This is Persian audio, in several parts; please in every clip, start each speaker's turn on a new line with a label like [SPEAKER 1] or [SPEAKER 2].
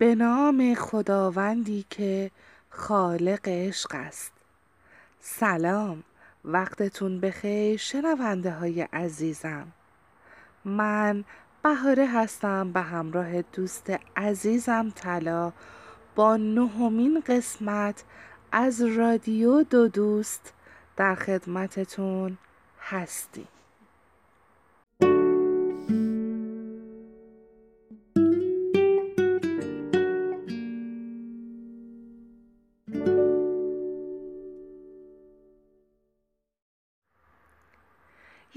[SPEAKER 1] به نام خداوندی که خالق عشق است. سلام وقتتون بخیر شنونده های عزیزم. من بهاره هستم به همراه دوست عزیزم طلا با نهمین قسمت از رادیو دو دوست در خدمتتون هستیم.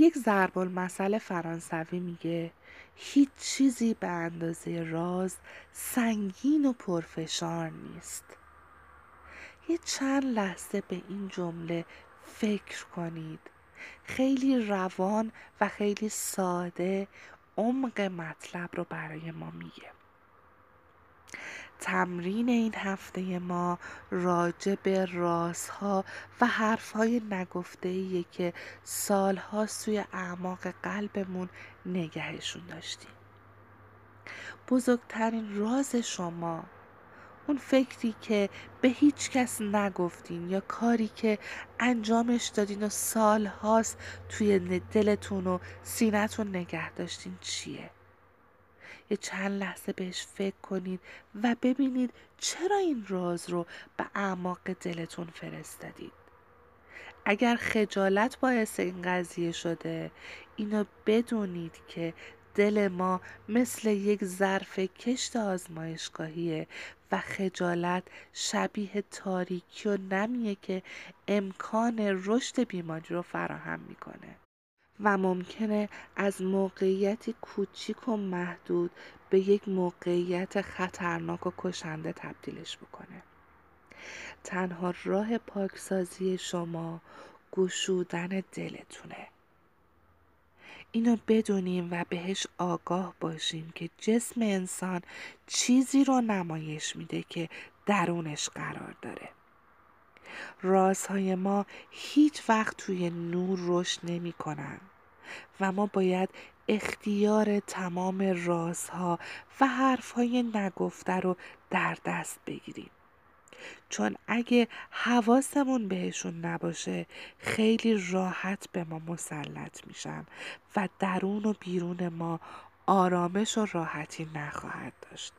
[SPEAKER 1] یک ضرب المثل فرانسوی میگه هیچ چیزی به اندازه راز سنگین و پرفشار نیست. یه چند لحظه به این جمله فکر کنید. خیلی روان و خیلی ساده عمق مطلب رو برای ما میگه. تمرین این هفته ما راجع به رازها و حرفهای نگفته که سالها سوی اعماق قلبمون نگهشون داشتیم. بزرگترین راز شما اون فکری که به هیچ کس نگفتین یا کاری که انجامش دادین و سالهاست توی دلتون و سینتون نگه داشتین چیه؟ یه چند لحظه بهش فکر کنید و ببینید چرا این راز رو به اعماق دلتون فرستادید. اگر خجالت باعث این قضیه شده اینو بدونید که دل ما مثل یک ظرف کشت آزمایشگاهیه و خجالت شبیه تاریکی و نمیه که امکان رشد بیماری رو فراهم می‌کنه. و ممکنه از موقعیتی کوچیک و محدود به یک موقعیت خطرناک و کشنده تبدیلش بکنه. تنها راه پاکسازی شما گشودن دلتونه. اینو بدونیم و بهش آگاه باشیم که جسم انسان چیزی رو نمایش میده که درونش قرار داره. رازهای ما هیچ وقت توی نور رشد نمی کنن و ما باید اختیار تمام رازها و حرفهای نگفته رو در دست بگیریم. چون اگه حواسمون بهشون نباشه خیلی راحت به ما مسلط میشن و درون و بیرون ما آرامش و راحتی نخواهد داشت.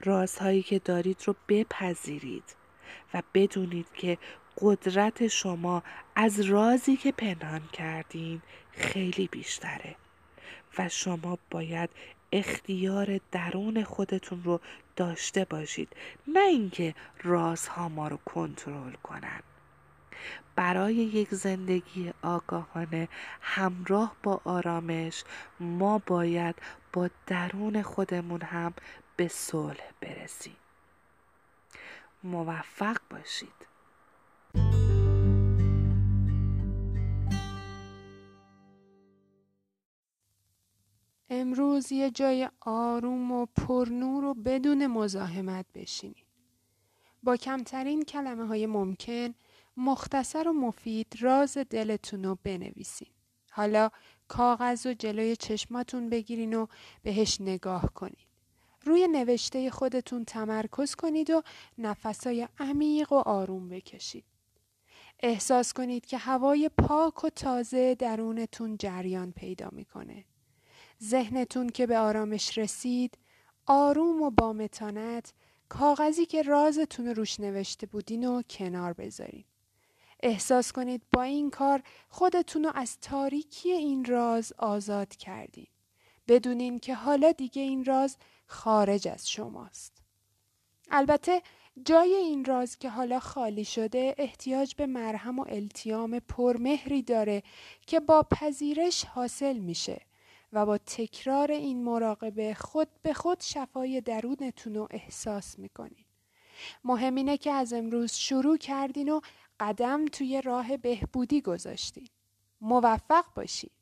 [SPEAKER 1] رازهایی که دارید رو بپذیرید. و بدونید که قدرت شما از رازی که پنهان کردین خیلی بیشتره و شما باید اختیار درون خودتون رو داشته باشید نه اینکه رازها ما رو کنترل کنن. برای یک زندگی آگاهانه همراه با آرامش ما باید با درون خودمون هم به صلح برسیم. موفق باشید
[SPEAKER 2] امروز یه جای آروم و پرنور و بدون مزاحمت بشینید. با کمترین کلمه های ممکن مختصر و مفید راز دلتون رو بنویسین. حالا کاغذ و جلوی چشماتون بگیرین و بهش نگاه کنید. روی نوشته خودتون تمرکز کنید و نفسای عمیق و آروم بکشید. احساس کنید که هوای پاک و تازه درونتون جریان پیدا می‌کنه. ذهنتون که به آرامش رسید آروم و با متانت کاغذی که رازتون روش نوشته بودین و کنار بذارین. احساس کنید با این کار خودتون رو از تاریکی این راز آزاد کردین. بدونین که حالا دیگه این راز خارج از شماست. البته جای این راز که حالا خالی شده احتیاج به مرهم و التیام پرمهری داره که با پذیرش حاصل میشه. و با تکرار این مراقبه خود به خود شفای درونتون رو احساس می‌کنین. مهم اینه که از امروز شروع کردین و قدم توی راه بهبودی گذاشتین. موفق باشید.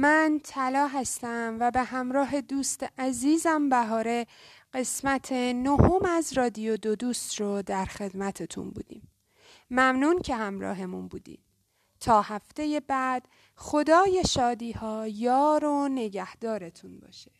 [SPEAKER 2] من طلا هستم و به همراه دوست عزیزم بهاره قسمت نهم از رادیو دو دوست رو در خدمتتون بودیم. ممنون که همراهمون بودیم تا هفته بعد خدای شادی ها یار و نگهدارتون باشه.